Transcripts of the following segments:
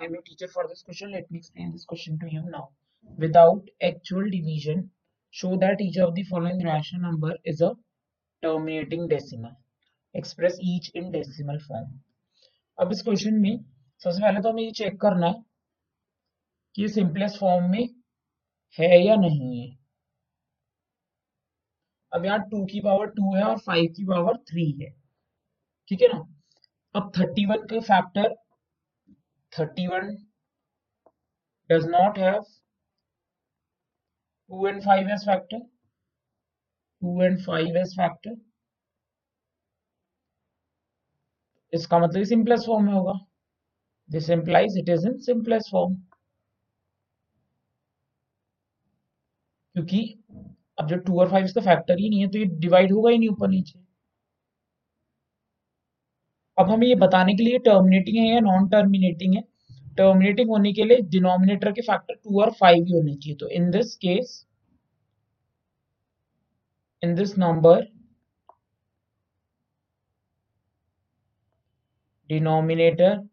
I am your teacher for this question. Let me explain this question to you now. Without actual division, show that each of the following rational number is a terminating decimal. Express each in decimal form. अब इस question में सबसे पहले तो हमें ये check करना है कि ये सिंपलेस्ट फॉर्म में है या नहीं है अब यहाँ टू की पावर टू है और फाइव की पावर थ्री है ठीक है ना अब थर्टी वन के factor thirty one does not have two and five as factor two and five as factor इसका मतलब सिंपलेस्ट फॉर्म में होगा। This implies it is in simplest form क्योंकि अब जो टू और फाइव इसका फैक्टर ही नहीं है तो ये डिवाइड होगा ही नहीं ऊपर नीचे। अब हमें ये बताने के लिए टर्मिनेटिंग है या नॉन टर्मिनेटिंग है। टर्मिनेटिंग होने के लिए डिनोमिनेटर के फैक्टर टू और फाइव ही होने चाहिए। तो in this case in this number denominator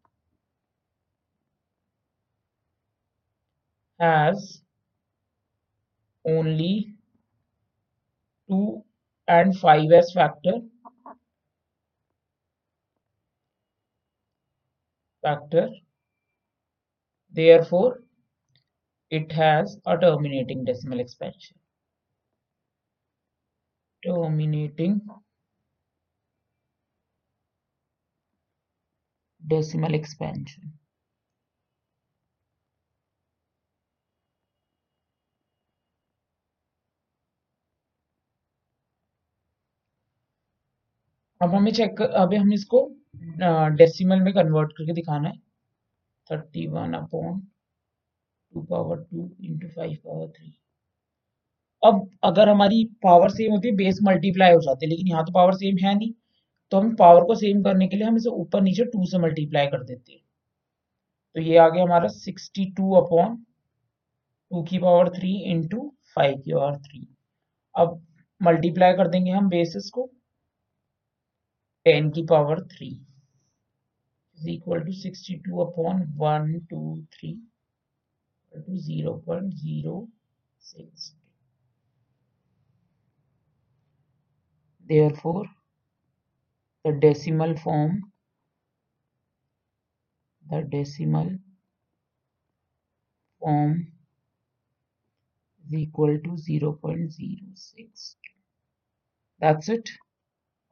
has only 2 and 5 as factor factor therefore it has a terminating decimal expansion terminating decimal expansion अब हमें चेक अभी हम इसको डेसिमल में कन्वर्ट करके दिखाना है। Thirty one upon two power two into five power three अब अगर हमारी पावर सेम होती है बेस मल्टीप्लाई हो जाते हैं, लेकिन यहाँ तो पावर सेम है नहीं तो हम पावर को सेम करने के लिए हम इसे ऊपर नीचे टू से मल्टीप्लाई कर देते हैं। तो ये आ गया हमारा सिक्सटी टू अपॉन टू की पावर थ्री इंटू फाइव की पावर थ्री अब मल्टीप्लाई कर देंगे हम बेसिस को। टेन की power three is equal to sixty two upon one two three two zero point zero six therefore the decimal form the decimal form is equal to 0.06 that's it